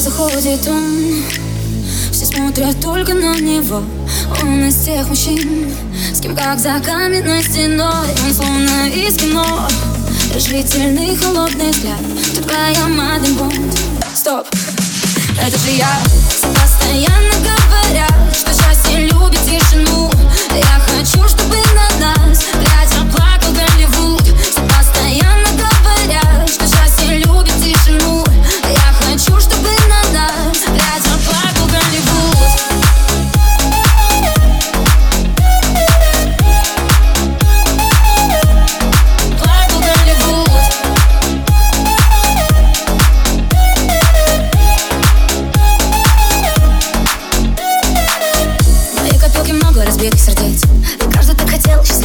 Заходит он. Все смотрят только на него. Он из тех мужчин С кем как за каменной стеной. Он словно из кино. Решительный холодный взгляд. Такая Маден Бонд. Стоп, это же я. Постоянно говорят,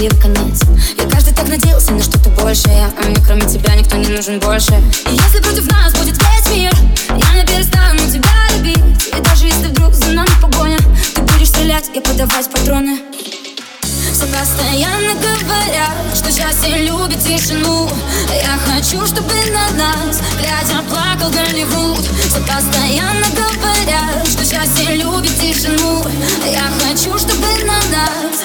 счастливый конец И каждый так надеялся на что-то большее. А мне кроме тебя никто не нужен больше. И если против нас будет весь мир Я не перестану тебя любить. И даже если вдруг за нами погоня Ты будешь стрелять и подавать патроны. Все постоянно говорят, что счастье любит тишину. Я хочу, чтобы на нас, глядя, плакал Голливуд. Все постоянно говорят, что счастье любит тишину. Я хочу, чтобы на нас,